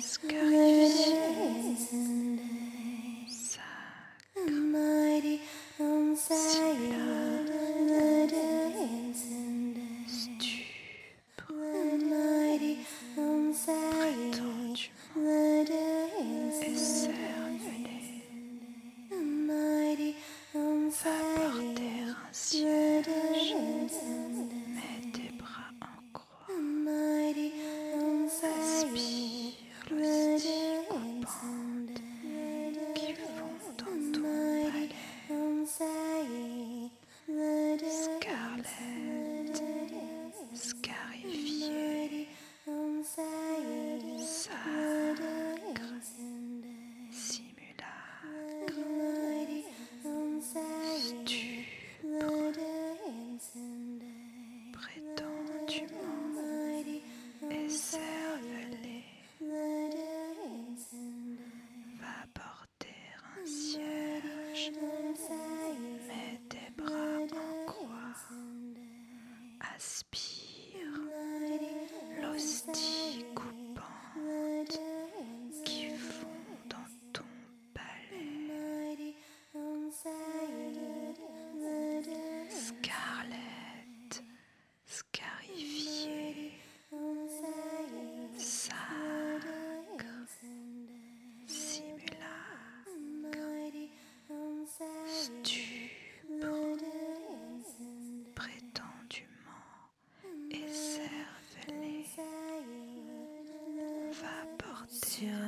sky.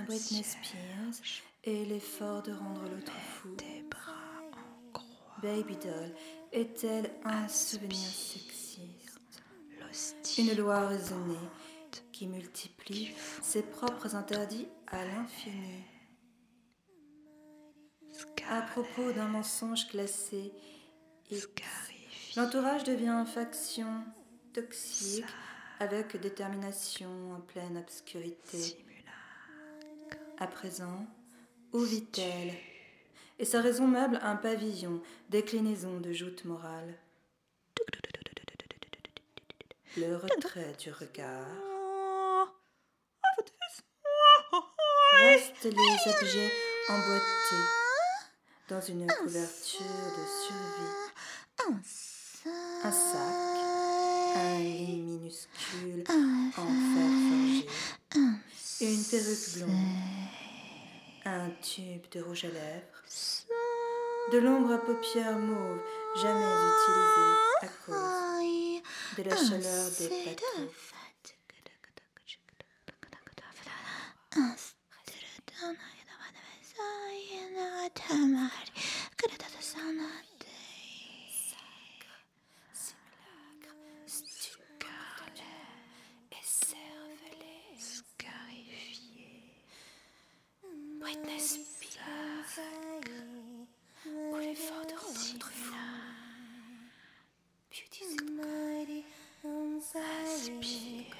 Britney Spears et l'effort de rendre l'autre fou. Baby Doll est-elle un souvenir sexiste? Une loi raisonnée qui multiplie ses propres interdits à l'infini. À propos d'un mensonge classé, l'entourage devient faction toxique avec détermination en pleine obscurité. À présent, où vit-elle? Et sa raison meuble un pavillon, déclinaison de joute morale. Le retrait du regard. Restent les objets emboîtés dans une couverture de survie. Un sac, un minuscule en fer forgé, une perruque blonde. Un tube de rouge à lèvres, de l'ombre à paupières mauves jamais utilisée à cause de la chaleur des Observe-les. Scarifiés. Britney Spears. Ou l'effort de rendre fou. Beauty Aspire